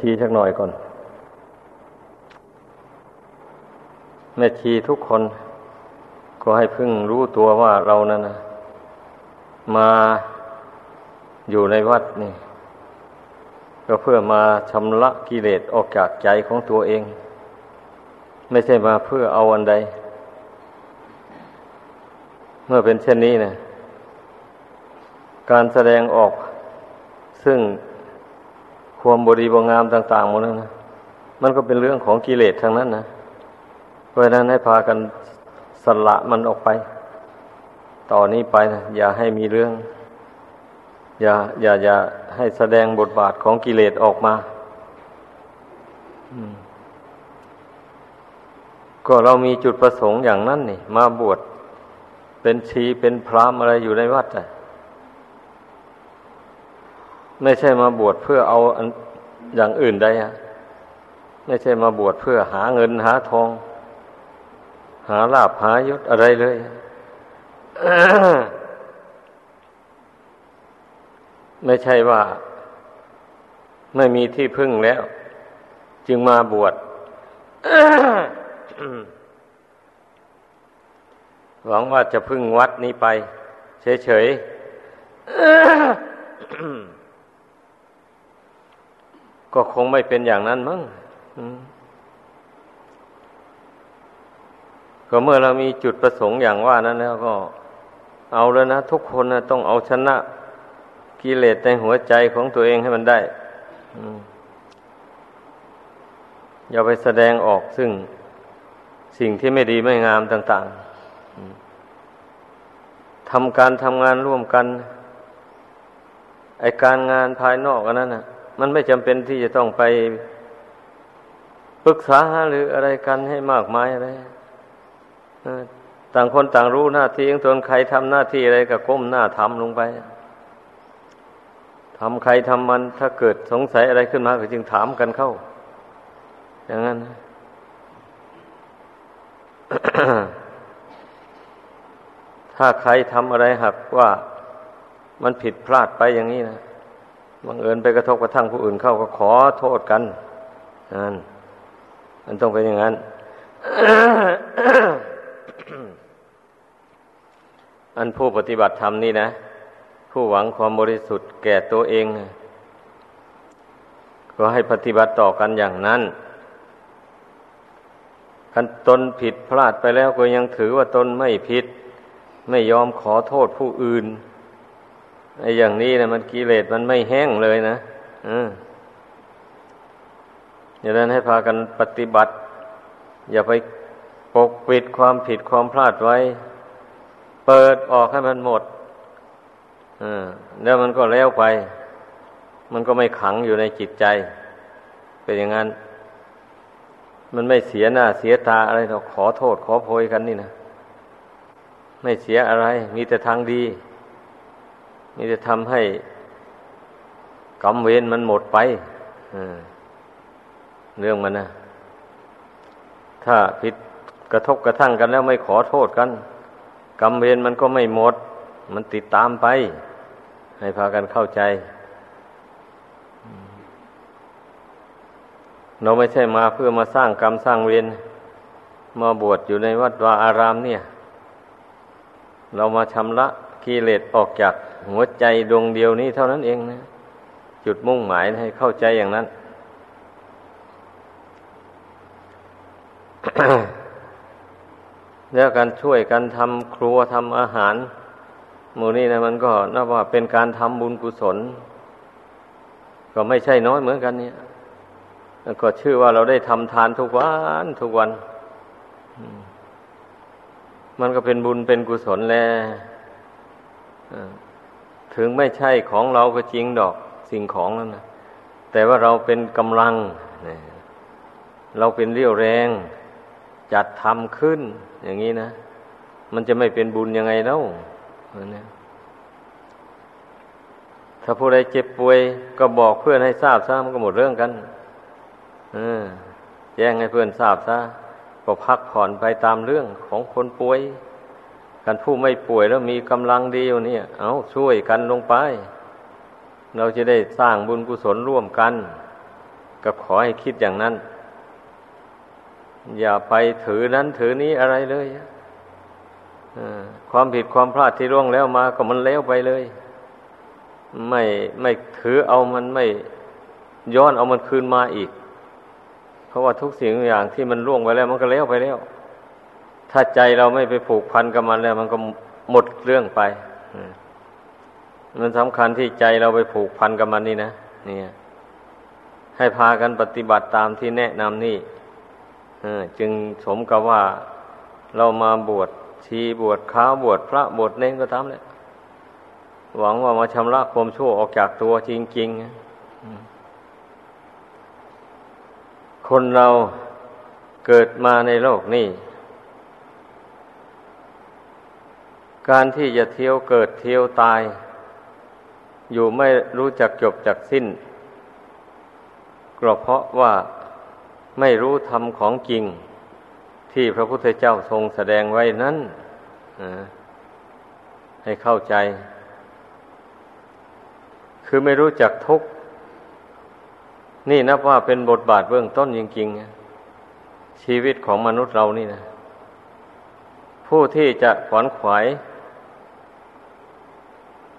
ชีสักหน่อยก่อน แม่ชีทุกคน ก็ให้พึ่งรู้ตัวว่าเรานั่นนะมาอยู่ในวัดนี่ ก็เพื่อมาชำระกิเลสออกจากใจของตัวเอง ไม่ใช่มาเพื่อเอาอันใด เมื่อเป็นเช่นนี้นะการแสดงออกซึ่ง ความบริบงามต่างๆหมดนั้นนะมันก็เป็นเรื่องของกิเลสทางนั้นนะเพราะนั้นให้พากันสละมันออกไป ต่อนนี้ไปนะอย่าให้มีเรื่อง อย่า อย่าอย่าให้แสดงบทบาทของกิเลสออกมาก็เรามีจุดประสงค์อย่างนั้นนี่ มาบวชเป็นชีเป็นพรามอะไรอยู่ในวัดอะ ไม่ใช่มาบวชเพื่อเอาอย่างอื่นใดอะไม่ใช่มาบวชเพื่อหาเงินหาทอง หาลาภหายศอะไรเลยไม่ใช่ว่า ไม่มีที่พึ่งแล้ว จึงมาบวชหวังว่าจะพึ่งวัดนี้ไป เฉยๆ ก็คงไม่เป็นอย่างนั้นมั้งก็เมื่อเรามีจุดประสงค์อย่างว่านั้นแล้วก็ เอาแล้วนะ ทุกคนนะต้องเอาชนะกิเลสในหัวใจของตัวเองให้มันได้อย่าไปแสดงออกซึ่งสิ่งที่ไม่ดีไม่งามต่าง ๆทำการทำงานร่วมกัน ไอการงานภายนอกอันนั้นนะ มันไม่จำเป็นที่จะต้องไปปรึกษาหรืออะไรกันให้มากมายอะไรต่างคนต่างรู้หน้าที่ของตนใครทำหน้าที่อะไรก็ก้มหน้าทำลงไปทำใครทำมันถ้าเกิดสงสัยอะไรขึ้นมาก็จึงถามกันเข้า อย่างนั้นถ้าใครทำอะไรหักว่ามันผิดพลาดไปอย่างนี้นะ บังเอิญไปกระทบกระทั่งผู้อื่นเข้าก็ขอโทษกันนั่นมันต้องเป็นอย่างนั้น อันผู้ปฏิบัติธรรมนี่นะ ผู้หวังความบริสุทธิ์แก่ตัวเอง ก็ให้ปฏิบัติต่อกันอย่างนั้นคันตนผิดพลาดไปแล้วก็ยังถือว่าตนไม่ผิด ไม่ยอมขอโทษผู้อื่น ไอ้อย่างนี้นะมันกิเลสมันไม่แห้งเลยนะอืมอย่างนั้นให้พากันปฏิบัติ อย่าไปปกปิดความผิดความพลาดไว้ เปิดออกให้มันหมดอแล้วมันก็แล้วไป มันก็ไม่ขังอยู่ในจิตใจ เป็นอย่างนั้น มันไม่เสียหน้าเสียตาอะไรเราขอโทษขอโพยกันนี่นะ ไม่เสียอะไร มีแต่ทางดี นี่จะทำให้กรรมเวรมันหมดไปเรื่องมันนะถ้าผิดกระทบกระทั่งกันแล้วไม่ขอโทษกัน กรรมเวรมันก็ไม่หมด มันติดตามไป ให้พากันเข้าใจ เราไม่ใช่มาเพื่อมาสร้างกรรมสร้างเวรมาบวชอยู่ในวัดวาอารามเนี่ย เรามาชำระกิเลสออกจาก หัวใจดวงเดียวนี้เท่านั้นเองนะ จุดมุ่งหมายให้เข้าใจอย่างนั้น แล้วการช่วยกันทำครัวทำอาหารมูนี่นะมันก็นับว่าเป็นการทำบุญกุศล ก็ไม่ใช่น้อยเหมือนกันเนี่ยก็ชื่อว่าเราได้ทำทานทุกวันทุกวัน มันก็เป็นบุญเป็นกุศลแล้ว ถึงไม่ใช่ของเราก็จริงดอกสิ่งของนั้นนะแต่ว่าเราเป็นกำลัง เราเป็นเรี่ยวแรง จัดทำขึ้น อย่างนี้นะ มันจะไม่เป็นบุญยังไงเล่าถ้าผู้ใดเจ็บป่วยก็บอกเพื่อนให้ทราบซะมันก็หมดเรื่องกันแจ้งให้เพื่อนทราบซะก็พักผ่อนไปตามเรื่องของคนป่วย กันผู้ไม่ป่วยแล้วมีกำลังดีอยู่เนี่ย เอาช่วยกันลงไป เราจะได้สร้างบุญกุศลร่วมกัน ก็ขอให้คิดอย่างนั้น อย่าไปถือนั้นถือนี้อะไรเลยความผิดความพลาดที่ร่วงแล้วมาก็มันแล้วไปเลย ไม่ไม่ถือเอามันไม่ย้อนเอามันคืนมาอีก เพราะว่าทุกสิ่งทุกอย่างที่มันล่วงไปแล้ว มันก็แล้วไปแล้ว ถ้าใจเราไม่ไปผูกพันกับมันแล้วมันก็หมดเรื่องไปมันสำคัญที่ใจเราไปผูกพันกับมันนี่นะเนี่ยให้พากันปฏิบัติตามที่แนะนำนี่จึงสมกับว่าเรามาบวชชีบวชข้าบวชพระบวชเน้นก็ทำเลยหวังว่ามาชำระความชั่วออกจากตัวจริงๆคนเราเกิดมาในโลกนี้ การที่จะเที่ยวเกิดเที่ยวตาย อยู่ไม่รู้จักจบจักสิ้นก็เพราะว่าไม่รู้ธรรมของจริง ที่พระพุทธเจ้าทรงแสดงไว้นั้นให้เข้าใจ คือไม่รู้จักทุกนี่นับว่าเป็นบทบาทเบื้องต้นจริงๆ ชีวิตของมนุษย์เรานี่นะ ผู้ที่จะขวนขวาย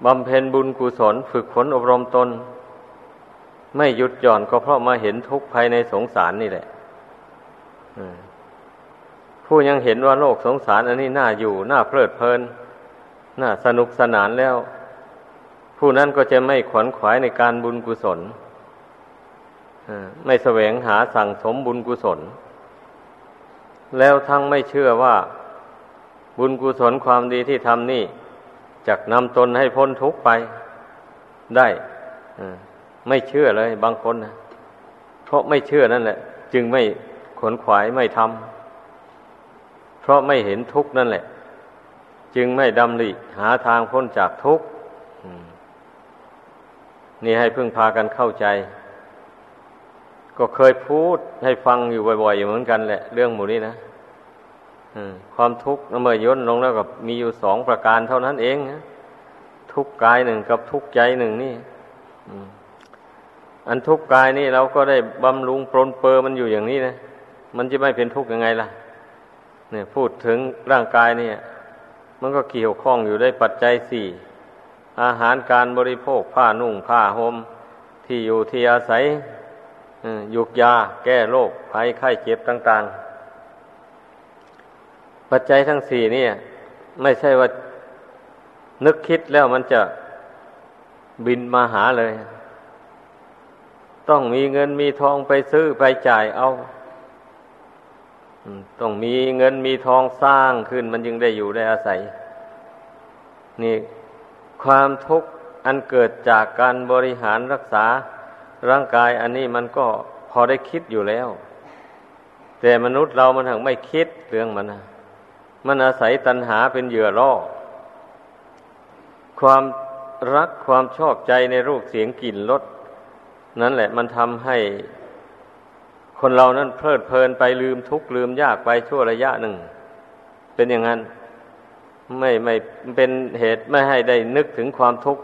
บำเพ็ญบุญกุศลฝึกฝนอบรมตน ไม่หยุดหย่อนก็เพราะมาเห็นทุกข์ภายในสงสารนี่แหละผู้ยังเห็นว่าโลกสงสารอันนี้น่าอยู่น่าเพลิดเพลิน น่าสนุกสนานแล้ว ผู้นั้นก็จะไม่ขวนขวายในการบุญกุศลไม่แสวงหาสั่งสมบุญกุศล แล้วทั้งไม่เชื่อว่า บุญกุศลความดีที่ทำนี่ จะนำตนให้พ้นทุกข์ไปได้ไม่เชื่อเลยบางคนนะเพราะไม่เชื่อนั่นแหละ จึงไม่ขนขวายไม่ทำเพราะไม่เห็นทุกข์นั่นแหละ จึงไม่ดำริหาทางพ้นจากทุกข์นี่ให้พึ่งพากันเข้าใจ ก็เคยพูดให้ฟังอยู่บ่อยๆเหมือนกันแหละ เรื่องหมู่นี้นะ ความทุกข์เมื่อย่นลงแล้วกับมีอยู่สองประการเท่านั้นเองนะทุกกายหนึ่งกับทุกใจหนึ่งนี่อันทุกกายนี่เราก็ได้บำรุงปรนเปอมันอยู่อย่างนี้นะมันจะไม่เป็นทุกข์ยังไงล่ะ เนี่ย พูดถึงร่างกายเนี่ย มันก็เกี่ยวข้องอยู่ได้ปัจจัยสี่อาหารการบริโภคผ้านุ่งผ้าห่มที่อยู่ที่อาศัยยุกยาแก้โรคภัยไข้เจ็บต่าง ๆ ปัจจัยทั้งสี่นี่ไม่ใช่ว่านึกคิดแล้วมันจะบินมาหาเลย ต้องมีเงินมีทองไปซื้อไปจ่ายเอาต้องมีเงินมีทองสร้างขึ้นมันจึงได้อยู่ได้อาศัย นี่ความทุกข์อันเกิดจากการบริหารรักษาร่างกายอันนี้มันก็พอได้คิดอยู่แล้ว แต่มนุษย์เรามันถึงไม่คิดเรื่องมันนะ มันอาศัยตัณหาเป็นเหยื่อล่อ ความรักความชอบใจในรูปเสียงกลิ่นรสนั่นแหละมันทำให้คนเรานั้นเพลิดเพลินไปลืมทุกข์ลืมยากไปชั่วระยะหนึ่ง เป็นอย่างนั้นไม่ไม่เป็นเหตุไม่ให้ได้นึกถึงความทุกข์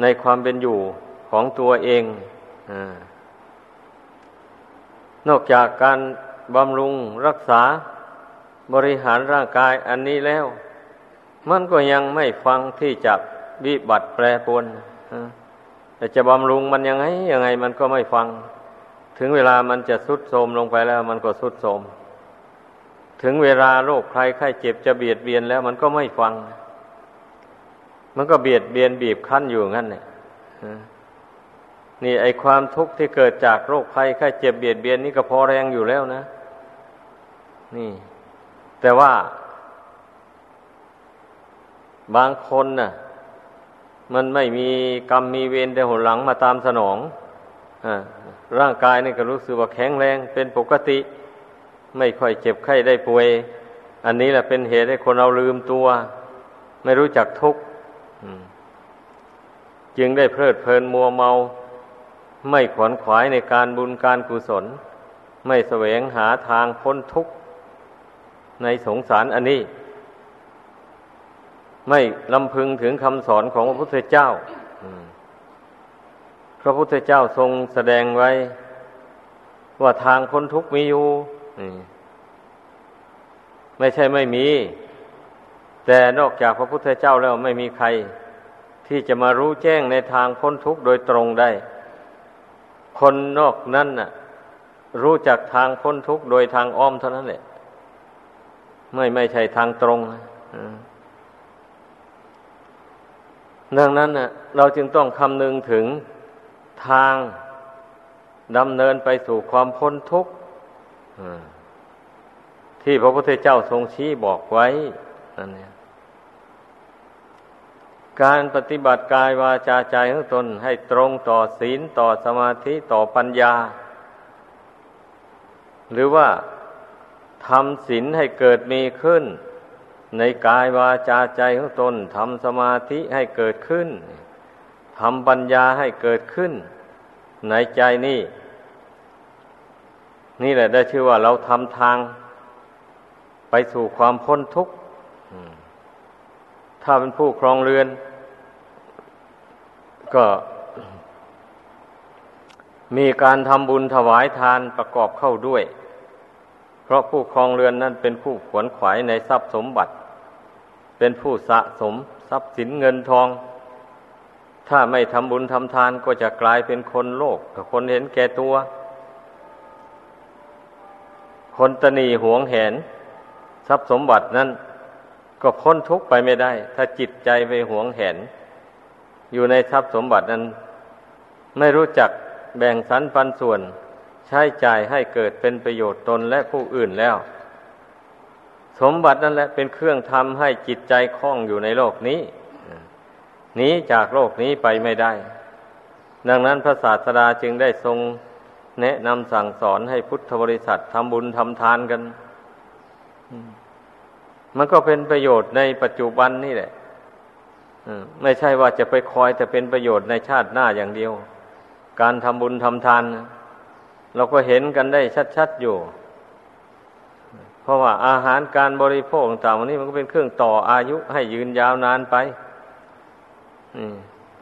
ในความเป็นอยู่ของตัวเองอนอกจากการบำรุงรักษา บริหารร่างกายอันนี้แล้ว มันก็ยังไม่ฟังที่จะวิบัติแปรปรวนแต่จะบำรุงมันยังไงยังไงมันก็ไม่ฟัง ถึงเวลามันจะสุดโทมลงไปแล้ว มันก็สุดโทมถึงเวลาโรคภัยไข้เจ็บจะเบียดเบียนแล้ว มันก็ไม่ฟัง มันก็เบียดเบียนบีบคั้นอยู่งั้นเนี่ยนี่ไอความทุกข์ที่เกิดจากโรคภัยไข้เจ็บเบียดเบียนนี่ก็พอแรงอยู่แล้วนะ นี่ แต่ว่า บางคนน่ะ มันไม่มีกรรมมีเวรแต่หนหลังมาตามสนองอร่างกายนี่ก็รู้สึกว่าแข็งแรงเป็นปกติ ไม่ค่อยเจ็บไข้ได้ป่วย อันนี้แหละเป็นเหตุให้คนเราลืมตัว ไม่รู้จักทุกข์จึงได้เพลิดเพลินมัวเมา ไม่ขวนขวายในการบุญการกุศล ไม่แสวงหาทางพ้นทุกข์ ในสงสารอันนี้ ไม่ลำพึงถึงคำสอนของพระพุทธเจ้าพระพุทธเจ้าทรงแสดงไว้ ว่าทางพ้นทุกข์มีอยู่ไม่ใช่ไม่มี แต่นอกจากพระพุทธเจ้าแล้วไม่มีใคร ที่จะมารู้แจ้งในทางพ้นทุกข์โดยตรงได้ คนนอกนั้นน่ะ รู้จักทางพ้นทุกข์โดยทางอ้อมเท่านั้นแหละ ไม่ไม่ใช่ทางตรงดังนั้นนะเราจึงต้องคำนึงถึงทางดำเนินไปสู่ความพ้นทุกข์ที่พระพุทธเจ้าทรงชี้บอกไว้นั่นเนี่ยการปฏิบัติกายวาจาใจของตนให้ตรงต่อศีลต่อสมาธิต่อปัญญา หรือว่า ทำศีลให้เกิดมีขึ้น ในกายวาจาใจของตนทำสมาธิให้เกิดขึ้นทำปัญญาให้เกิดขึ้น ในใจนี่ นี่แหละได้ชื่อว่าเราทำทาง ไปสู่ความพ้นทุกข์ถ้าเป็นผู้ครองเรือน ก็มีการทำบุญถวายทานประกอบเข้าด้วย เพราะผู้ครองเรือนนั้นเป็นผู้ขวนขวายในทรัพย์สมบัติ เป็นผู้สะสมทรัพย์สินเงินทอง ถ้าไม่ทำบุญทำทานก็จะกลายเป็นคนโลกคนเห็นแก่ตัว คนตนีหวงแหน ทรัพย์สมบัตินั้น ก็พ้นทุกข์ไปไม่ได้ ถ้าจิตใจไปหวงแหน อยู่ในทรัพย์สมบัตินั้น ไม่รู้จักแบ่งสรรปันส่วน ใช้จ่ายให้เกิดเป็นประโยชน์ตนและผู้อื่นแล้ว สมบัตินั่นแหละเป็นเครื่องทำให้จิตใจคล่องอยู่ในโลกนี้หนีจากโลกนี้ไปไม่ได้ ดังนั้นพระศาสดาจึงได้ทรงแนะนำสั่งสอนให้พุทธบริษัททำบุญทำทานกัน มันก็เป็นประโยชน์ในปัจจุบันนี่แหละไม่ใช่ว่าจะไปคอยแต่เป็นประโยชน์ในชาติหน้าอย่างเดียว การทำบุญทำทาน เราก็เห็นกันได้ชัดๆอยู่ เพราะว่าอาหารการบริโภคต่างๆวันนี้มันก็เป็นเครื่องต่ออายุให้ยืนยาวนานไป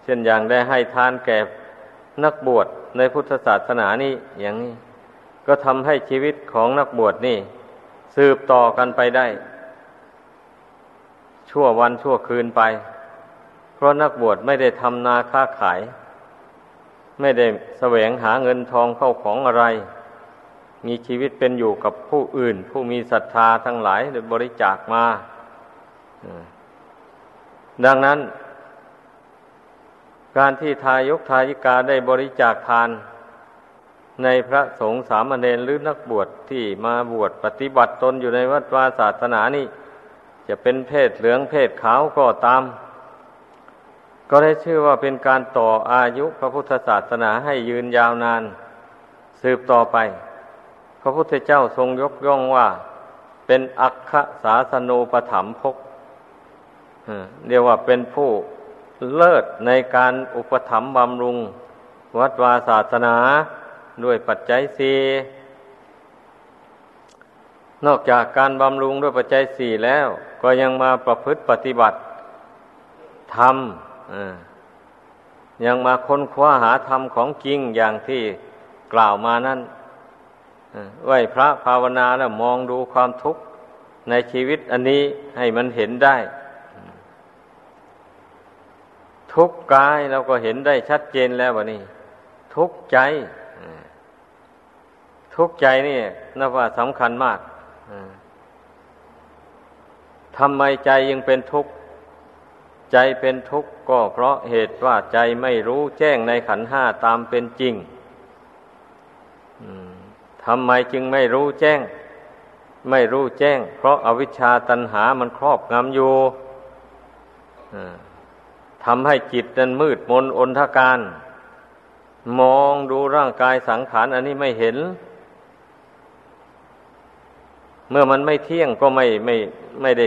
เช่นอย่างได้ให้ทานแก่นักบวชในพุทธศาสนานี่อย่างนี้ ก็ทำให้ชีวิตของนักบวชนี่ สืบต่อกันไปได้ ชั่ววันชั่วคืนไป เพราะนักบวชไม่ได้ทำนาค้าขาย ไม่ได้แสวงหาเงินทองเข้าของอะไร มีชีวิตเป็นอยู่กับผู้อื่น ผู้มีศรัทธาทั้งหลายโดยบริจาคมาดังนั้น การที่ทายกทายิกาได้บริจาคทาน ในพระสงฆ์สามเณรหรือนักบวชที่มาบวชปฏิบัติตนอยู่ในวัดวาศาสนานี่จะเป็นเพศเหลืองเพศขาวก็ตาม ก็ได้ชื่อว่าเป็นการต่ออายุพระพุทธศาสนาให้ยืนยาวนานสืบต่อไป พระพุทธเจ้าทรงยกย่องว่า เป็นอัคคสาสนูปถัมภกเรียกว่าเป็นผู้เลิศในการอุปถัมภ์บำรุง วัดวาศาสนาด้วยปัจจัยสี่นอกจากการบำรุงด้วยปัจจัยสี่แล้ว ก็ยังมาประพฤติปฏิบัติธรร ยังมาค้นคว้าหาธรรมของจริงอย่างที่กล่าวมานั้นไหวพระภาวนาแล้วมองดูความทุกข์ในชีวิตอันนี้ให้มันเห็นได้ ทุกกายเราก็เห็นได้ชัดเจนแล้ววะนี่ทุกใจ ทุกใจนี่นับว่าสำคัญมากทำไมใจยังเป็นทุกข์ ใจเป็นทุกข์ก็เพราะเหตุว่าใจไม่รู้แจ้งในขันห้าตามเป็นจริงทำไมจึงไม่รู้แจ้ง ไม่รู้แจ้ง เพราะอาวิชชาตันหามันครอบงำอยู่ทำให้จิตนั้นมืดมนอนทการ มองดูร่างกายสังขารอันนี้ไม่เห็น เมื่อมันไม่เที่ยงก็ไม่ไม่ไม่ได้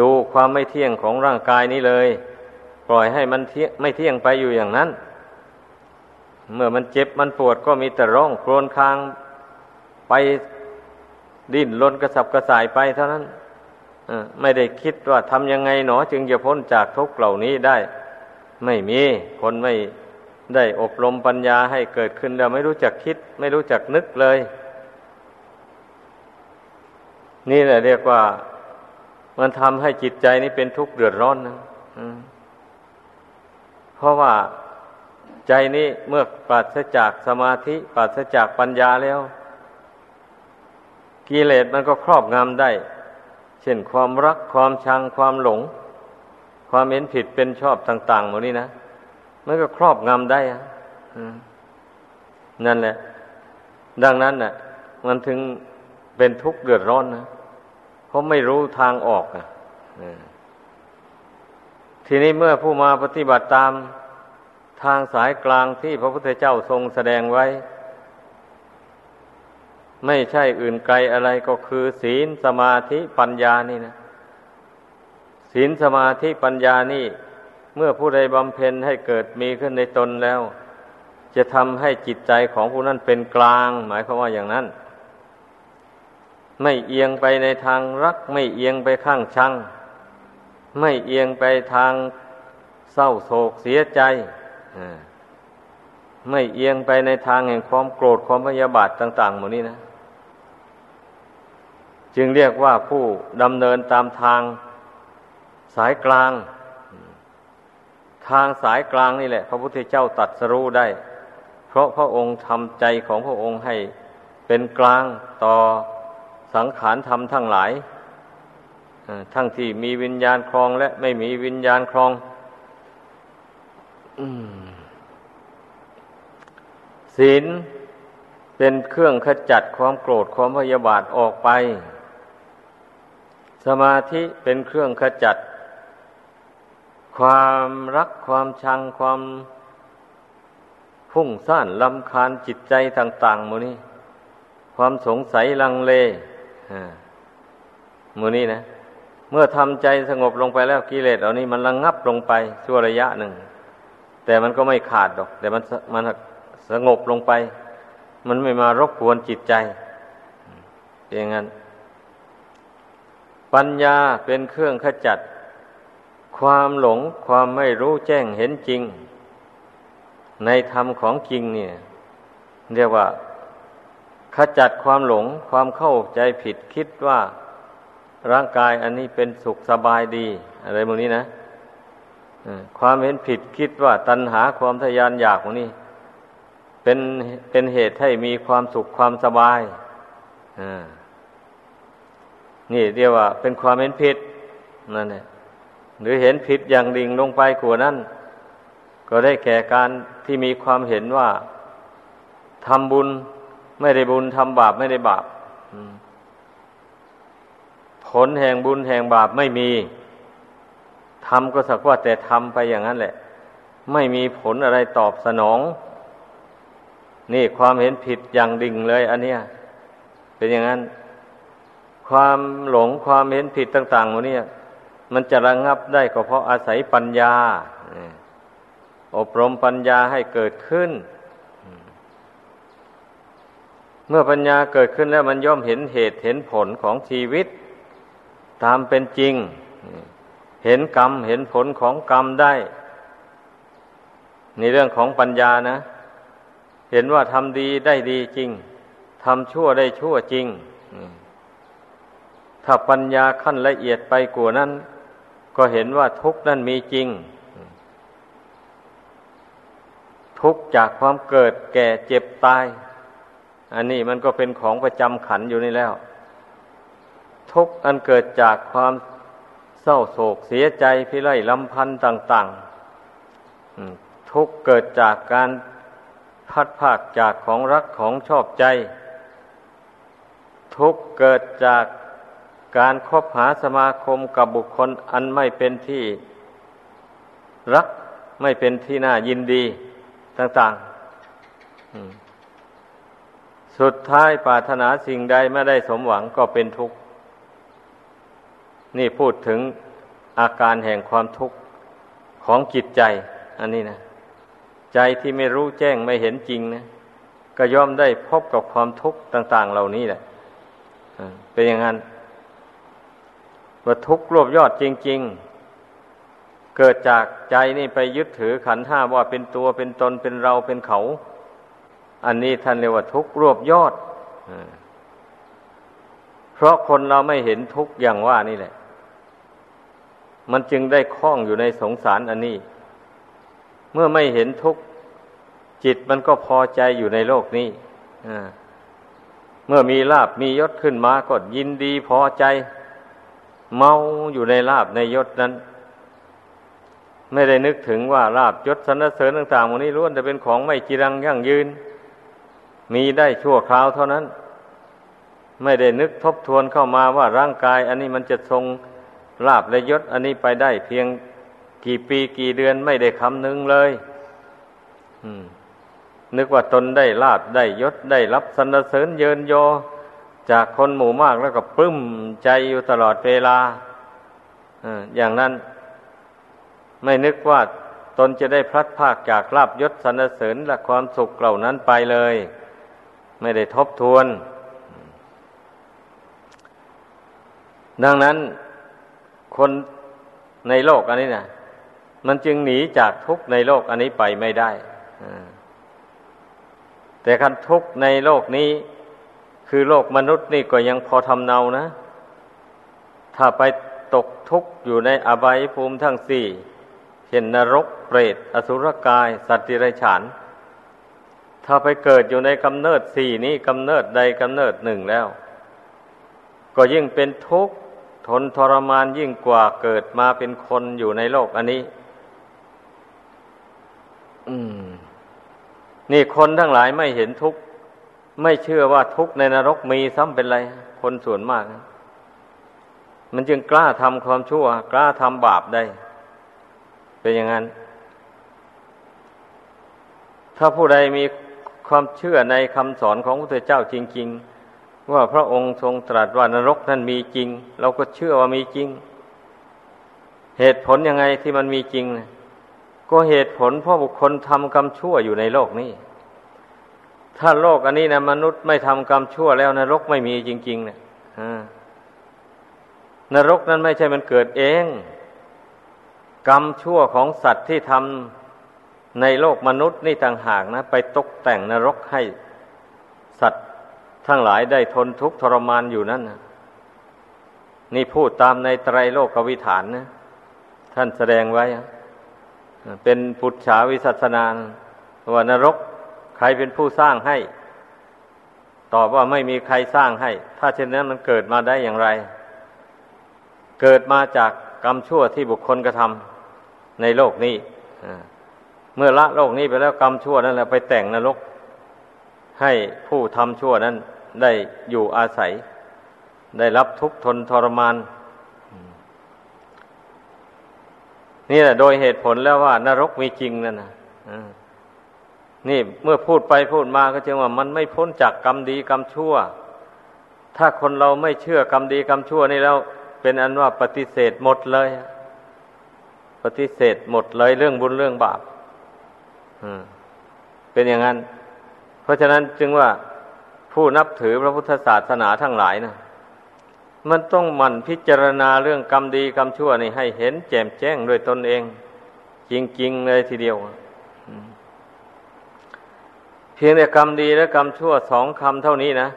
ดูความไม่เที่ยงของร่างกายนี้เลย ปล่อยให้มันเที่ยงไม่เที่ยงไปอยู่อย่างนั้น เมื่อมันเจ็บมันปวดก็มีแต่ร้องโครนคางไปดิ้นรนกระสับกระส่ายไปเท่านั้นไม่ได้คิดว่าทำยังไงหนอ จึงจะพ้นจากทุกข์เหล่านี้ได้ ไม่มีคนไม่ได้อบรมปัญญาให้เกิดขึ้นแล้วไม่รู้จักคิด ไม่รู้จักนึกเลย นี่แหละเรียกว่า มันทำให้จิตใจนี้เป็นทุกข์เดือดร้อนนะเพราะว่าใจนี้เมื่อปราศจากสมาธิ ปราศจากปัญญาแล้ว กิเลสมันก็ครอบงำได้ เช่นความรักความชังความหลง ความเห็นผิดเป็นชอบต่างๆหมดนี้นะมันก็ครอบงำได้อะนั่นแหละ ดังนั้นน่ะ มันถึงเป็นทุกข์เดือดร้อนนะ เพราะไม่รู้ทางออกอะทีนี้เมื่อผู้มาปฏิบัติตามทางสายกลางที่พระพุทธเจ้าทรงแสดงไว้ ไม่ใช่อื่นไกลอะไรก็คือศีลสมาธิปัญญานี่นะศีลสมาธิปัญญานี่ เมื่อผู้ใดบำเพ็ญให้เกิดมีขึ้นในตนแล้ว จะทำให้จิตใจของผู้นั้นเป็นกลาง หมายความว่าอย่างนั้น ไม่เอียงไปในทางรัก ไม่เอียงไปข้างชัง ไม่เอียงไปทางเศร้าโศกเสียใจไม่เอียงไปในทางแห่งความโกรธความพยาบาทต่างๆหมดนี้นะ จึงเรียกว่าผู้ดำเนินตามทางสายกลาง ทางสายกลางนี่แหละ พระพุทธเจ้าตัดสรู้ได้ เพราะพระองค์ทำใจของพระองค์ให้เป็นกลางต่อ สังขารธรรมทั้งหลายทั้งที่มีวิญญาณครองและไม่มีวิญญาณครองศีลเป็นเครื่องขจัดความโกรธความพยาบาทออกไป สมาธิเป็นเครื่องขจัด ความรักความชังความพุ่งซ่านลำคาญจิตใจต่างๆมูนี่ความสงสัยลังเล มูนี่นะ เมื่อทำใจสงบลงไปแล้วกิเลสเหล่านี้มันระงงับลงไปชั่วระยะหนึ่ง แต่มันก็ไม่ขาดดอก แต่มันมันสงบลงไป มันไม่มารบกวนจิตใจอย่างนั้น ปัญญาเป็นเครื่องขจัด ความหลงความไม่รู้แจ้งเห็นจริง ในธรรมของจริงเนี่ย เรียกว่า ขจัดความหลงความเข้าใจผิดคิดว่าร่างกายอันนี้เป็นสุขสบายดี อะไรพวกนี้นะความเห็นผิดคิดว่าตัณหาความทยานอยากของนี่เป็นเป็นเหตุให้มีความสุขความสบายนี่เรียกว่า เป็นความเห็นผิดนั่นแหละหรือเห็นผิดอย่างดิ่งลงไปกว่านั้น ก็ได้แก่การที่มีความเห็นว่าทำบุญ ไม่ได้บุญทำบาปไม่ได้บาปผลแห่งบุญแห่งบาปไม่มีทำก็สักว่าแต่ทำไปอย่างนั้นแหละ ไม่มีผลอะไรตอบสนอง นี่ความเห็นผิดอย่างดิ่งเลย อันเนี้ยเป็นอย่างนั้น ความหลงความเห็นผิดต่างๆวันนี้มันจะระงงับได้ก็เพราะอาศัยปัญญา อบรมปัญญาให้เกิดขึ้น เมื่อปัญญาเกิดขึ้นแล้วมันย่อมเห็นเหตุเห็นผลของชีวิต ตามเป็นจริง เห็นกรรมเห็นผลของกรรมได้ ในเรื่องของปัญญานะ เห็นว่าทำดีได้ดีจริงทำชั่วได้ชั่วจริง ถ้าปัญญาขั้นละเอียดไปกว่านั้น ก็เห็นว่าทุกนั้นมีจริง ทุกจากความเกิดแก่เจ็บตาย อันนี้มันก็เป็นของประจำขันอยู่นี่แล้ว ทุกอันเกิดจากความเศร้าโศกเสียใจพิไรลำพันธ์ต่างๆทุกเกิดจากการพัดภาคจากของรักของชอบใจ ทุกเกิดจากการคบหาสมาคมกับบุคคลอันไม่เป็นที่รักไม่เป็นที่น่ายินดีต่าง ๆ สุดท้ายปรารถนาสิ่งใดไม่ได้สมหวังก็เป็นทุกข์ นี่พูดถึงอาการแห่งความทุกข์ของจิตใจ อันนี้นะ ใจที่ไม่รู้แจ้งไม่เห็นจริงนะ ก็ย่อมได้พบกับความทุกข์ต่าง ๆ เหล่านี้แหละเป็นอย่างนั้นว่าทุกข์รวบยอดจริง ๆ เกิดจากใจนี่ไปยึดถือขันห้าว่าเป็นตัวเป็นตนเป็นเราเป็นเขา อันนี้ท่านเรียกว่าทุกข์รวบยอดเพราะคนเราไม่เห็นทุกข์อย่างว่านี่แหละ มันจึงได้คล้องอยู่ในสงสารอันนี้ เมื่อไม่เห็นทุกข์จิตมันก็พอใจอยู่ในโลกนี้เมื่อมีลาบมียศขึ้นมาก็ยินดีพอใจ เมาอยู่ในลาบในยศนั้น ไม่ได้นึกถึงว่าลาบยศสรรเสริญต่างๆวันนี้ล้วนจะเป็นของไม่จีรังยั่งยืน มีได้ชั่วคราวเท่านั้น ไม่ได้นึกทบทวนเข้ามาว่าร่างกาย อันนี้มันจะทรงลาบและยศ อันนี้ไปได้เพียงกี่ปีกี่เดือนไม่ได้คำนึงเลยนึกว่าตนได้ลาบได้ยศได้รับสรรเสริญเยินโยจากคนหมู่มากแล้วก็ปลื้มใจอยู่ตลอดเวลาอย่างนั้น ไม่นึกว่าตนจะได้พลัดพากจากลาบยศสรรเสริญและความสุขเหล่านั้นไปเลย ไม่ได้ทบทวน ดังนั้นคนในโลกอันนี้นะมันจึงหนีจากทุกในโลกอันนี้ไปไม่ได้ แต่คันทุกข์ในโลกนี้ คือโลกมนุษย์นี่ก็ยังพอทำเนานะ ถ้าไปตกทุกข์อยู่ในอบายภูมิทั้งสี่ เช่นนรกเปรต อสุรกาย สัตว์ดิไรฉาน ถ้าไปเกิดอยู่ในกำเนิดสี่นี้กำเนิดใดกำเนิดหนึ่งแล้ว ก็ยิ่งเป็นทุกข์ทนทรมานยิ่งกว่าเกิดมาเป็นคนอยู่ในโลกอันนี้ อืม นี่คนทั้งหลายไม่เห็นทุกข์ไม่เชื่อว่าทุกข์ในนรกมีซ้ำเป็นไร คนส่วนมาก มันจึงกล้าทำความชั่ว กล้าทำบาปได้ เป็นอย่างนั้น ถ้าผู้ใดมี ความเชื่อในคำสอนของพระพุทธเจ้าจริง ๆ ว่าพระองค์ทรงตรัสว่านรกนั้นมีจริง เราก็เชื่อว่ามีจริง เหตุผลยังไงที่มันมีจริง ก็เหตุผลเพราะบุคคลทำกรรมชั่วอยู่ในโลกนี้ ถ้าโลกอันนี้นะมนุษย์ไม่ทำกรรมชั่วแล้วนรกไม่มีจริงๆเนะี่ยนรกนั้นไม่ใช่มันเกิดเอง กรรมชั่วของสัตว์ที่ทำ ในโลกมนุษย์นี่ต่างหากนะ ไปตกแต่งนรกให้ สัตว์ทั้งหลายได้ทนทุกข์ทรมานอยู่นั่นนะนี่พูดตามในไตรโลกวิถานนะ ท่านแสดงไว้ เป็นปุจฉาวิสัสนาว่านรกใครเป็นผู้สร้างให้ ตอบว่าไม่มีใครสร้างให้ ถ้าเช่นนั้นมันเกิดมาได้อย่างไร เกิดมาจากกรรมชั่วที่บุคคลกระทำในโลกนี้ เมื่อละโลกนี้ไปแล้วกรรมชั่วนั้นแหละไปแต่งนรก ให้ผู้ทำชั่วนั้นได้อยู่อาศัย ได้รับทุกข์ทนทรมาน นี่แหละโดยเหตุผลแล้วว่านรกมีจริงนั่นนะนี่เมื่อพูดไปพูดมาก็จึงว่ามันไม่พ้นจากกรรมดีกรรมชั่ว ถ้าคนเราไม่เชื่อกรรมดีกรรมชั่วนี่แล้ว เป็นอันว่าปฏิเสธหมดเลย ปฏิเสธหมดเลยเรื่องบุญเรื่องบาป เป็นอย่างนั้น เพราะฉะนั้นจึงว่าผู้นับถือพระพุทธศาสนาทั้งหลายนะมันต้องหมั่นพิจารณาเรื่องกรรมดีกรรมชั่วนี่ให้เห็นแจ่มแจ้งด้วยตนเอง จริง ๆ เลยทีเดียว เพียงแต่กรรมดีและกรรมชั่วสองคำเท่านี้นะ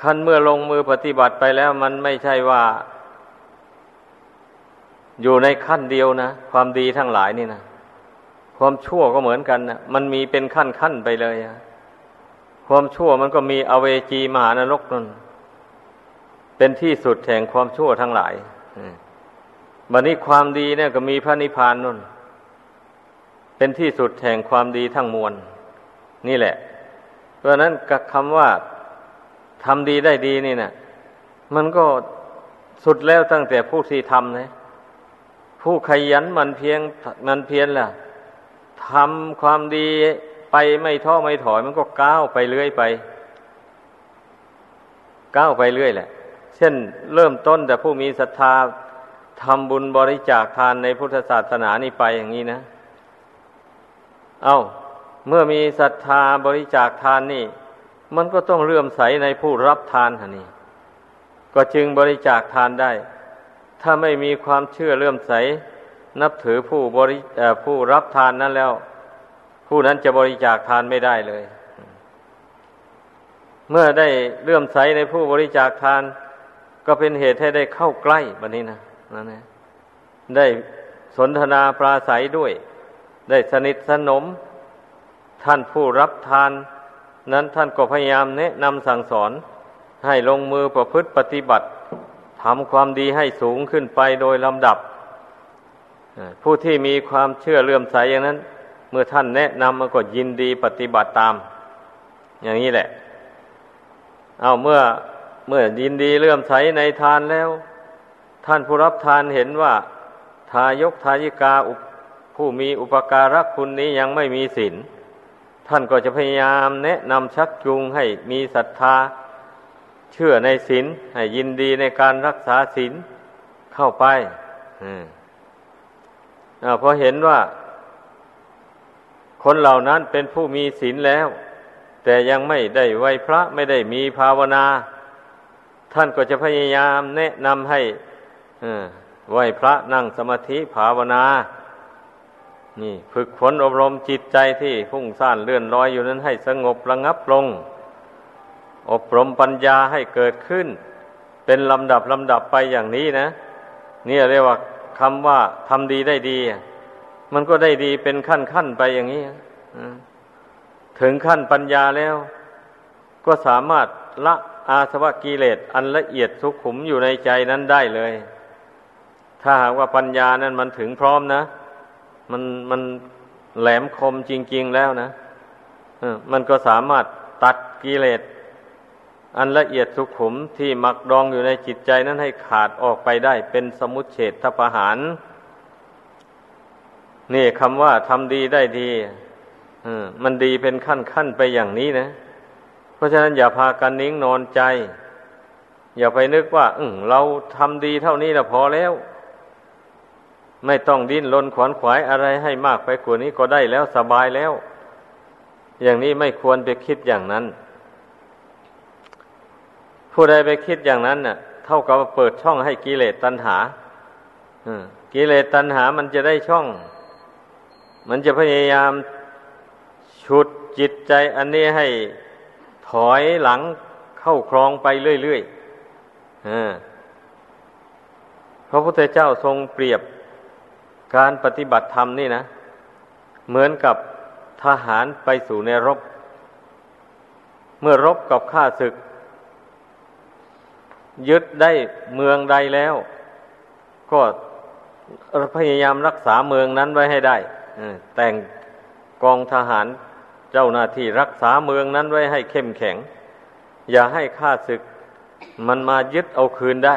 ขั้นเมื่อลงมือปฏิบัติไปแล้ว มันไม่ใช่ว่า อยู่ในขั้นเดียวนะ ความดีทั้งหลายนี่นะ ความชั่วก็เหมือนกันนะมันมีเป็นขั้นขั้นไปเลยอะความชั่วมันก็มีอเวจีมหานรกนั่นเป็นที่สุดแห่งความชั่วทั้งหลายบัดนี้ความดีเนี่ยก็มีพระนิพพานนั่นเป็นที่สุดแห่งความดีทั้งมวล นี่แหละ เพราะนั้นกับคำว่าทำดีได้ดีนี่นะมันก็สุดแล้วตั้งแต่ผู้ที่ทำนะผู้ขยันมันเพียงมันเพียนล่ะ ทำความดีไปไม่ท้อไม่ถอยมันก็ก้าวไปเรื่อยไปก้าวไปเรื่อยแหละ เช่น เริ่มต้นแต่ผู้มีศรัทธาทำบุญบริจาคทานในพุทธศาสนานี่ไปอย่างนี้นะ เอา้า เมื่อมีศรัทธาบริจาคทานนี่ มันก็ต้องเลื่อมใสในผู้รับทานฮะนี่ก็จึงบริจาคทานได้ ถ้าไม่มีความเชื่อเลื่อมใส นับถือผู้บริผู้รับทานนั้นแล้ว ผู้นั้นจะบริจาคทานไม่ได้เลย เมื่อได้เลื่อมใสในผู้บริจาคทาน ก็เป็นเหตุให้ได้เข้าใกล้บันนี้นะนั่นนะได้สนทนาปราศัยด้วย ได้สนิทสนม ท่านผู้รับทาน นั้นท่านก็พยายามแนะนำสั่งสอน ให้ลงมือประพฤติปฏิบัติทำความดีให้สูงขึ้นไปโดยลำดับ ผู้ที่มีความเชื่อเลื่อมใสอย่างนั้น เมื่อท่านแนะนำมันก็ยินดีปฏิบัติตาม อย่างนี้แหละ เอาเมื่อเมื่อยินดีเลื่อมใสในทานแล้ว ท่านผู้รับทานเห็นว่า ทายกทายิกาผู้มีอุปการะคุณนี้ยังไม่มีศีลท่านก็จะพยายามแนะนำชักจูงให้มีศรัทธา เชื่อในศีลให้ยินดีในการรักษาศีลเข้าไป อ พอเห็นว่า คนเหล่านั้นเป็นผู้มีศีลแล้ว แต่ยังไม่ได้ไหวพระไม่ได้มีภาวนา ท่านก็จะพยายามแนะนำให้ไหวพระนั่งสมาธิภาวนา นี่ ฝึกฝนอบรมจิตใจที่พุ่งซ่านเลื่อนลอยอยู่นั้นให้สงบระงับลง อบรมปัญญาให้เกิดขึ้น เป็นลำดับลำดับไปอย่างนี้นะนี่เรียกว่า คำว่าทำดีได้ดี มันก็ได้ดีเป็นขั้นขั้นไปอย่างนี้ถึงขั้นปัญญาแล้ว ก็สามารถละอาสวะกิเลสอันละเอียดสุขุมอยู่ในใจนั้นได้เลย ถ้าหากว่าปัญญานั้นมันถึงพร้อมนะ มันมันแหลมคมจริง ๆแล้วนะมันก็สามารถตัดกิเลส อันละเอียดสุขุมที่มักดองอยู่ในจิตใจนั้นให้ขาดออกไปได้เป็นสมุทเฉทประหาร นี่คำว่าทำดีได้ดีมันดีเป็นขั้นขั้นไปอย่างนี้นะ เพราะฉะนั้นอย่าพากันนิ่งนอนใจ อย่าไปนึกว่าอเราทำดีเท่านี้แล้วพอแล้ว ไม่ต้องดิ้นรนขวนขวายอะไรให้มากไปกว่านี้ก็ได้แล้วสบายแล้ว อย่างนี้ไม่ควรไปคิดอย่างนั้น ผู้ใดไปคิดอย่างนั้นน่ะ เท่ากับเปิดช่องให้กิเลสตัณหากิเลสตัณหามันจะได้ช่อง มันจะพยายามฉุดจิตใจอันนี้ให้ถอยหลังเข้าครองไปเรื่อยๆพระพุทธเจ้าทรงเปรียบการปฏิบัติธรรมนี่นะ เหมือนกับทหารไปสู่ในรบ เมื่อรบกับข้าศึก ยึดได้เมืองใดแล้ว ก็พยายามรักษาเมืองนั้นไว้ให้ได้แต่งกองทหารเจ้าหน้าที่รักษาเมืองนั้นไว้ให้เข้มแข็ง อย่าให้ข้าศึก มันมายึดเอาคืนได้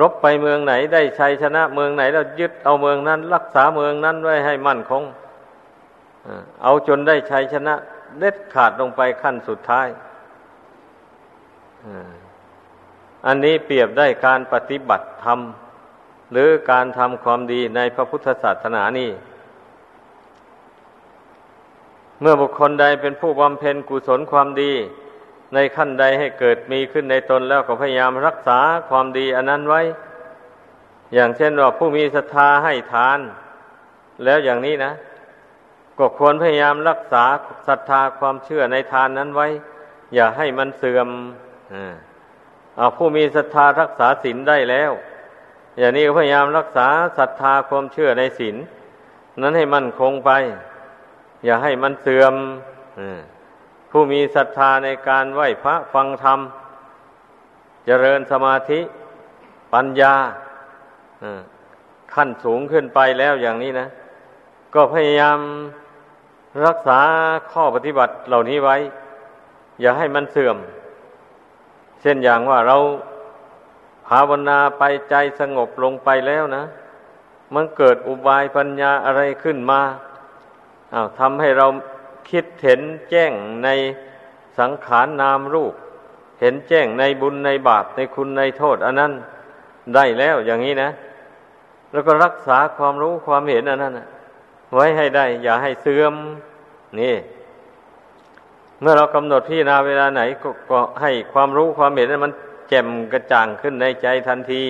รบไปเมืองไหนได้ชัยชนะเมืองไหนแล้วยึดเอาเมืองนั้น รักษาเมืองนั้นไว้ให้มั่นคงเอาจนได้ชัยชนะเด็ดขาดลงไปขั้นสุดท้าย อันนี้เปรียบได้การปฏิบัติธรรม หรือการทำความดีในพระพุทธศาสนานี่ เมื่อบุคคลใดเป็นผู้บำเพ็ญกุศลความดี ในขั้นใดให้เกิดมีขึ้นในตนแล้วก็พยายามรักษาความดีอันนั้นไว้ อย่างเช่นว่าผู้มีศรัทธาให้ทาน แล้วอย่างนี้นะก็ควรพยายามรักษาศรัทธาความเชื่อในทานนั้นไว้ อย่าให้มันเสื่อม เอาผู้มีศรัทธารักษาศีลได้แล้ว อย่างนี้พยายามรักษาศรัทธาความเชื่อในศีลนั้นให้มั่นคงไป อย่าให้มันเสื่อมผู้มีศรัทธาในการไหว้พระฟังธรรม เจริญสมาธิปัญญาขั้นสูงขึ้นไปแล้วอย่างนี้นะ ก็พยายามรักษาข้อปฏิบัติเหล่านี้ไว้ อย่าให้มันเสื่อม ช่นอย่างว่าเราภาวนาไปใจสงบลงไปแล้วนะ มันเกิดอุบายปัญญาอะไรขึ้นมาอา้าวทำให้เราคิดเห็นแจ้งในสังขารนนามรูป เห็นแจ้งในบุญในบาปในคุณในโทษ อันนั้นได้แล้วอย่างนี้นะ แล้วก็รักษาความรู้ความเห็นอันนั้นไว้ให้ได้ อย่าให้เสื่อมนี่ เมื่อเรากำหนดพิจารณาเวลาไหนกก็ให้ความรู้ความเห็นนั้นมันแจ่มกระจ่างขึ้นในใจทันที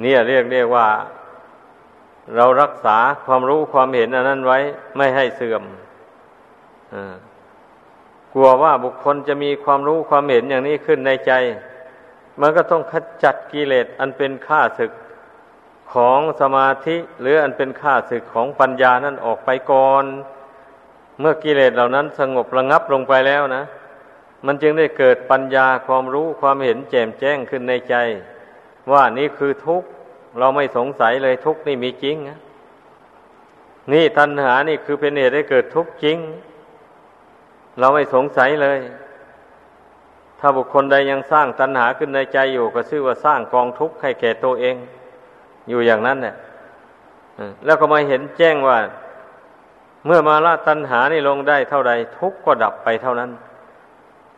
เนี่ยเรียกเรียกว่า เรารักษาความรู้ความเห็นอันนั้นไว้ไม่ให้เสื่อมอกลัวว่าบุคคลจะมีความรู้ความเห็นอย่างนี้ขึ้นในใจ มันก็ต้องขจัดกิเลสอันเป็นข้าศึกของสมาธิ หรืออันเป็นข้าศึกของปัญญานั้นออกไปก่อน เมื่อกิเลสเหล่านั้นสงบระงับลงไปแล้วนะ มันจึงได้เกิดปัญญาความรู้ความเห็นแจ่มแจ้งขึ้นในใจ ว่านี่คือทุกข์ เราไม่สงสัยเลยทุกข์นี่มีจริงนะนี่ตัณหานี่คือเป็นเหตุให้เกิดทุกข์จริง เราไม่สงสัยเลย ถ้าบุคคลใดยังสร้างตัณหาขึ้นในใจอยู่ ก็ชื่อว่าสร้างกองทุกข์ให้แก่ตัวเอง อยู่อย่างนั้นเนี่ยแล้วก็มาเห็นแจ้งว่า เมื่อมาละตัณหานี่ลงได้เท่าใดทุกข์ก็ดับไปเท่านั้น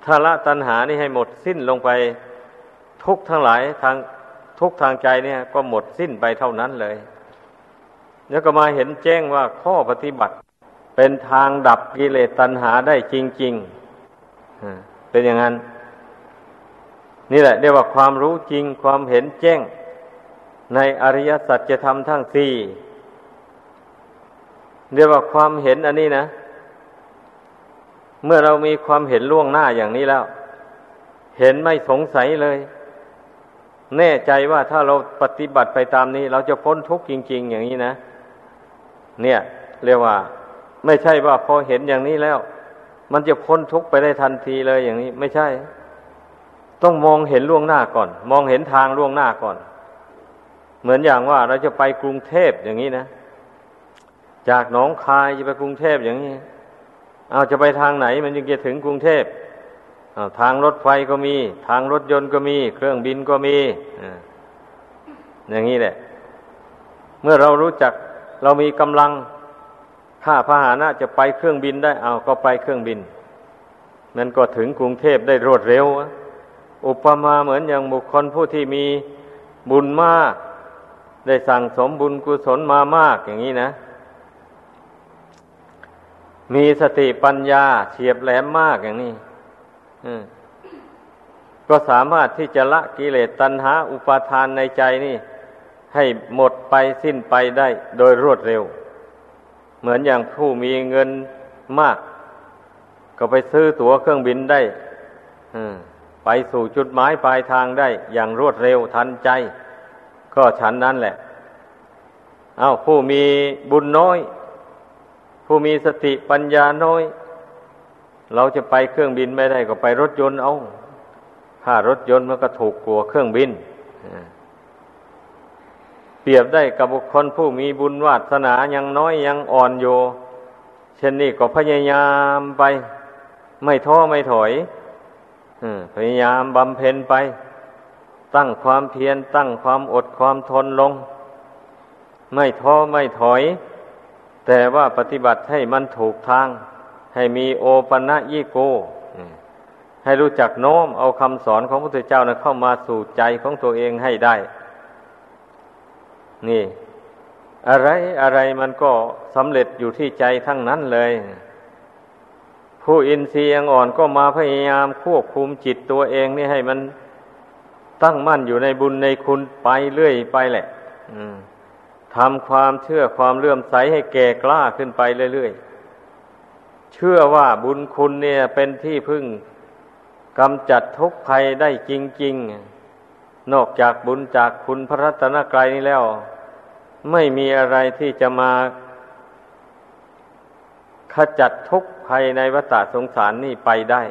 ถ้าละตัณหานี่ให้หมดสิ้นลงไป ทุกทั้งหลายทางทุกทางใจเนี่ยก็หมดสิ้นไปเท่านั้นเลย แล้วก็มาเห็นแจ้งว่าข้อปฏิบัติ เป็นทางดับกิเลสตัณหาได้จริงๆเป็นอย่างนั้น นี่แหละเรียกว่าความรู้จริงความเห็นแจ้งในอริยสัจธรรมทั้งสี่ เรียกว่าความเห็นอันนี้นะ เมื่อเรามีความเห็นล่วงหน้าอย่างนี้แล้ว เห็นไม่สงสัยเลย แน่ใจว่าถ้าเราปฏิบัติไปตามนี้ เราจะพ้นทุกข์จริง ๆ อย่างนี้นะ เนี่ย เรียกว่า ไม่ใช่ว่าพอเห็นอย่างนี้แล้ว มันจะพ้นทุกข์ไปได้ทันทีเลยอย่างนี้ ไม่ใช่ ต้องมองเห็นล่วงหน้าก่อน มองเห็นทางล่วงหน้าก่อน เหมือนอย่างว่าเราจะไปกรุงเทพอย่างนี้นะ จากหนองคายจะไปกรุงเทพอย่างนี้เอาจะไปทางไหน มันจึงจะถึงกรุงเทพทางรถไฟก็มี ทางรถยนต์ก็มี เครื่องบินก็มีอย่างนี้แหละ เมื่อเรารู้จักเรามีกำลังค่าพาหนะจะไปเครื่องบินได้เอาก็ไปเครื่องบินมันก็ถึงกรุงเทพได้รวดเร็วอุปมาเหมือนอย่างบุคคลผู้ที่มีบุญมาก ได้สั่งสมบุญกุศลมามากอย่างนี้นะ มีสติปัญญาเฉียบแหลมมากอย่างนี้ก็สามารถที่จะละกิเลสตัณหา อุปาทานในใจนี่ ให้หมดไปสิ้นไปได้โดยรวดเร็ว เหมือนอย่างผู้มีเงินมาก ก็ไปซื้อตั๋วเครื่องบินได้ไปสู่จุดหมายปลายทางได้อย่างรวดเร็วทันใจ ก็ฉันนั้นแหละ เอาผู้มีบุญน้อย ผู้มีสติปัญญาน้อย เราจะไปเครื่องบินไม่ได้ก็ไปรถยนต์เอาค่ารถยนต์มันก็ถูกกลัวเครื่องบินเปรียบได้กับบุคคลผู้มีบุญวาสนายังน้อยยังอ่อนโยเช่นนี้ก็พยายามไป ไม่ท้อไม่ถอยพยายามบำเพ็ญไป ตั้งความเพียรตั้งความอดความทนลง ไม่ท้อไม่ถอย แต่ว่าปฏิบัติให้มันถูกทาง ให้มีโอปัญญิโก ให้รู้จักโน้มเอาคำสอนของพระพุทธเจ้านะเข้ามาสู่ใจของตัวเองให้ได้ นี่ อะไรอะไรมันก็สำเร็จอยู่ที่ใจทั้งนั้นเลย ผู้อินทรีย์ยังอ่อนก็มาพยายามควบคุมจิตตัวเองนี่ให้มันตั้งมั่นอยู่ในบุญในคุณไปเรื่อยไปแหละ ทำความเชื่อความเลื่อมใสให้แก่กล้าขึ้นไปเรื่อยๆ เชื่อว่าบุญคุณเนี่ยเป็นที่พึ่งกำจัดทุกภัยได้จริง ๆ นอกจากบุญจากคุณพระรัตนกรายนี้แล้ว ไม่มีอะไรที่จะมาขจัดทุกภัยในวัฏสงสารนี่ไปได้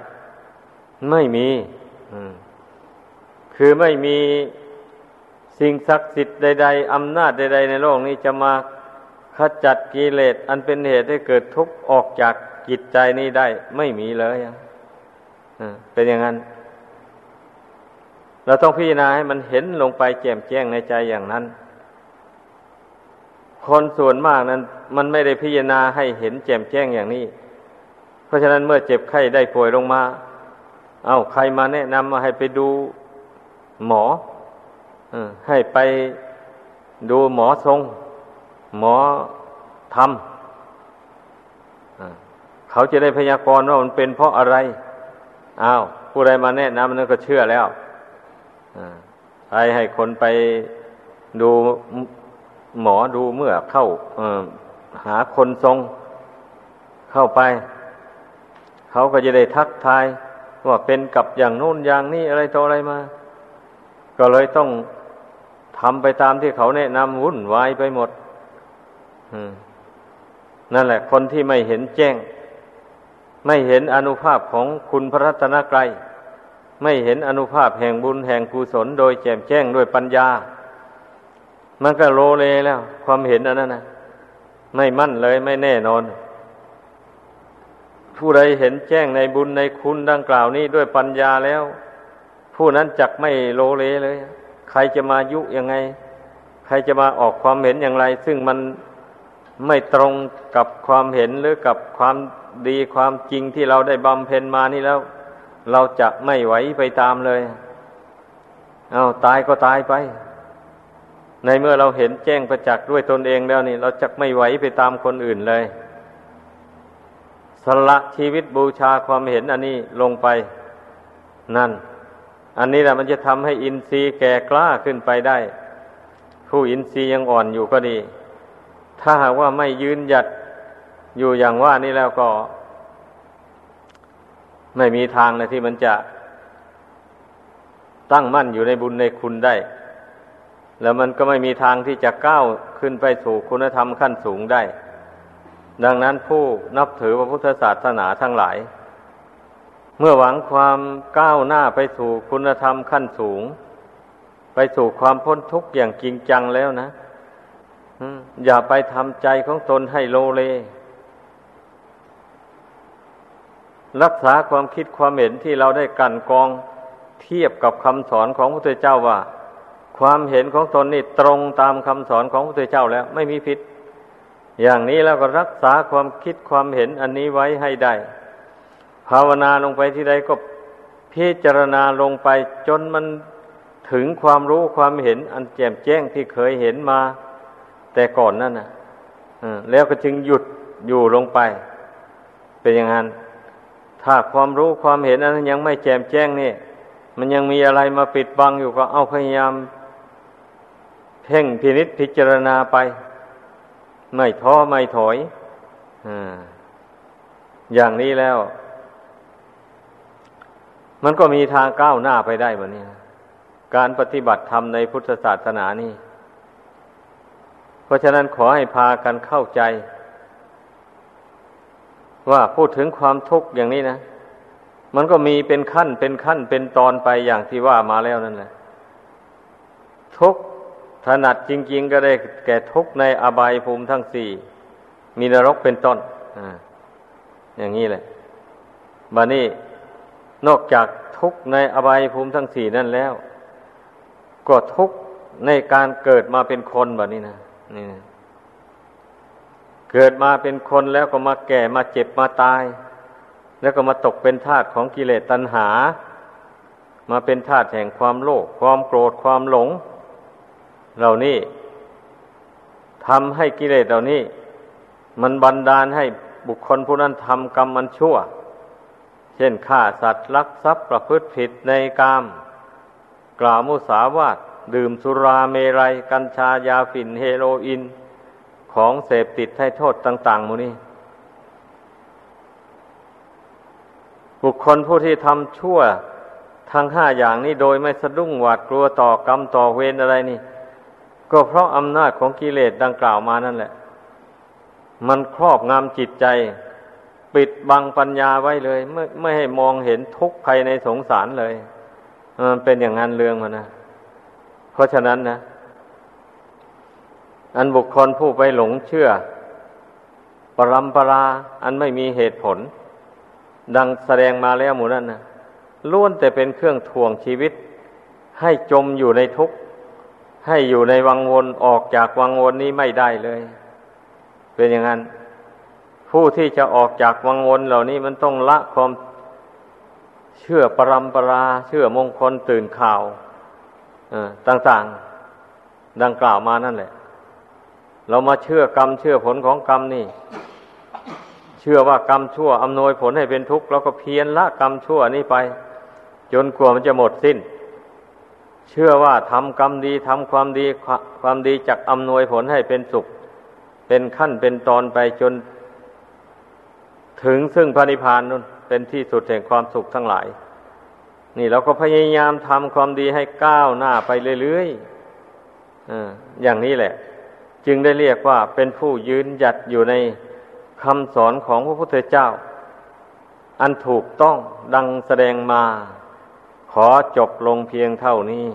ไม่มี คือไม่มี สิ่งศักดิ์สิทธิ์ใด ๆอำนาจใด ๆ ในโลกนี้จะมาขจัดกิเลสอันเป็นเหตุให้เกิดทุกข์ออกจากจิตใจนี้ได้ ไม่มีเลยเป็นอย่างนั้น เราต้องพิจารณาให้มันเห็นลงไปแจ่มแจ้งในใจอย่างนั้น คนส่วนมากนั้น มันไม่ได้พิจารณาให้เห็นแจ่มแจ้งอย่างนี้ เพราะฉะนั้นเมื่อเจ็บไข้ได้ป่วยลงมา เอา้าใครมาแนะนำมาให้ไปดูหมออ ให้ไปดูหมอทรง หมอทำเขาจะได้พยากรณ์ว่ามันเป็นเพราะอะไรอ้าวผู้ใดมาแนะนำนั่นก็เชื่อแล้วไปให้คนไปดูหมอดูเมื่อเข้าหาคนทรงเข้าไป เขาก็จะได้ทักทายว่าเป็นกับอย่างโน้นอย่างนี้อะไรต่ออะไรมา ก็เลยต้อง ทำไปตามที่เขาแนะนำวุ่นวายไปหมดนั่นแหละ คนที่ไม่เห็นแจ้ง ไม่เห็นอนุภาพของคุณพระรัตนกรัยไม่เห็นอนุภาพแห่งบุญแห่งกุศลโดยแจ่มแจ้งด้วยปัญญา มันก็โลเลแล้ว ความเห็นอันนั้นนะไม่มั่นเลยไม่แน่นอน ผู้ใดเห็นแจ้งในบุญในคุณดังกล่าวนี้ด้วยปัญญาแล้ว ผู้นั้นจักไม่โลเลเลย ใครจะมายุยังไง ใครจะมาออกความเห็นอย่างไร ซึ่งมันไม่ตรงกับความเห็นหรือกับความดีความจริงที่เราได้บำเพ็ญมานี่แล้ว เราจะไม่ไหวไปตามเลย เอาตายก็ตายไป ในเมื่อเราเห็นแจ้งประจักษ์ด้วยตนเองแล้วนี่ เราจะไม่ไหวไปตามคนอื่นเลยสละชีวิตบูชาความเห็นอันนี้ลงไป นั่น อันนี้แหละมันจะทำให้อินทรีย์แก่กล้าขึ้นไปได้ ผู้อินทรีย์ยังอ่อนอยู่ก็ดี ถ้าหากว่าไม่ยืนหยัดอยู่อย่างว่านี่แล้วก็ ไม่มีทางนะที่มันจะตั้งมั่นอยู่ในบุญในคุณได้ แล้วมันก็ไม่มีทางที่จะก้าวขึ้นไปสู่คุณธรรมขั้นสูงได้ ดังนั้นผู้นับถือพระพุทธศาสนาทั้งหลาย เมื่อหวังความก้าวหน้าไปสู่คุณธรรมขั้นสูง ไปสู่ความพ้นทุกข์อย่างจริงจังแล้วนะอย่าไปทำใจของตนให้โลเล รักษาความคิดความเห็นที่เราได้กันกองเทียบกับคำสอนของพระพุทธเจ้าว่า ความเห็นของตนนี่ตรงตามคำสอนของพระพุทธเจ้าแล้ว ไม่มีผิด อย่างนี้แล้วก็รักษาความคิดความเห็นอันนี้ไว้ให้ได้ ภาวนาลงไปที่ใดก็พิจารณาลงไปจนมันถึงความรู้ความเห็น อันแจ่มแจ้งที่เคยเห็นมา แต่ก่อนนั่นนะแล้วก็จึงหยุดอยู่ลงไป เป็นอย่างนั้น ถ้าความรู้ความเห็นนั้นยังไม่แจ่มแจ้งนี่ มันยังมีอะไรมาปิดบังอยู่ก็เอาพยายาม เพ่งพินิษพิจารณาไป ไม่ท้อไม่ถอย อย่างนี้แล้ว มันก็มีทางก้าวหน้าไปได้แบบนี้การปฏิบัติธรรมในพุทธศาสนานี่ เพราะฉะนั้นขอให้พากันเข้าใจ ว่าพูดถึงความทุกข์อย่างนี้นะ มันก็มีเป็นขั้นเป็นขั้นเป็นตอนไปอย่างที่ว่ามาแล้วนั่นแหละทุกถนัดจริง ๆ ก็ได้แก่ทุกในอบายภูมิทั้งสี่ มีนรกเป็นต้นออย่างนี้แหละบานี้ นอกจากทุกในอบายภูมิทั้งสี่นั่นแล้ว ก็ทุกในการเกิดมาเป็นคนแบบนี้นะนี่เกิดมาเป็นคนแล้วก็มาแก่มาเจ็บมาตาย แล้วก็มาตกเป็นทาสของกิเลสตัณหา มาเป็นทาสแห่งความโลภความโกรธความหลง เหล่านี้ทำให้กิเลสเหล่านี้ มันบันดาลให้บุคคลผู้นั้นทำกรรมมันชั่ว เช่นฆ่าสัตว์ลักทรัพย์ประพฤติผิดในกาม กล่าวมุสาวาทดื่มสุราเมรัย กัญชายาฝิ่นเฮโรอีนของเสพติดให้โทษต่าง ๆมูนี่บุคคลผู้ที่ทำชั่วทั้งห้าอย่างนี้โดยไม่สะดุ้งหวาดกลัวต่อกรรมต่อเวรอะไรนี่ ก็เพราะอำนาจของกิเลสดังกล่าวมานั่นแหละ มันครอบงำจิตใจ ปิดบังปัญญาไว้เลยไม่ไม่ให้มองเห็นทุกข์ภัยในสงสารเลยมันเป็นอย่างนั้นเรื่องมันนะเพราะฉะนั้นนะ อันบุคคลผู้ไปหลงเชื่อ ปรัมปราอันไม่มีเหตุผล ดังแสดงมาแล้วหมู่นั้นนะล้วนแต่เป็นเครื่องทวงชีวิต ให้จมอยู่ในทุกข์ให้อยู่ในวังวนออกจากวังวนนี้ไม่ได้เลย เป็นอย่างนั้น ผู้ที่จะออกจากวังวนเหล่านี้มันต้องละความเชื่อปรัมปรา เชื่อมงคลตื่นข่าวต่างๆ ดังกล่าวมานั่นแหละ เรามาเชื่อกรรม เชื่อผลของกรรมนี่ เชื่อว่ากรรมชั่วอำนวยผลให้เป็นทุกข์เราก็เพียรละกรรมชั่วนี้ไป จนกลัวมันจะหมดสิ้น เชื่อว่าทำกรรมดีทำความดีความดีจักอำนวยผลให้เป็นสุข เป็นขั้นเป็นตอนไปจน ถึงซึ่งพระนิพพานนั่นเป็นที่สุดแห่งความสุขทั้งหลาย นี่เราก็พยายามทำความดีให้ก้าวหน้าไปเรื่อยๆอย่างนี้แหละ จึงได้เรียกว่าเป็นผู้ยืนหยัดอยู่ในคำสอนของพระพุทธเจ้า อันถูกต้องดังแสดงมา ขอจบลงเพียงเท่านี้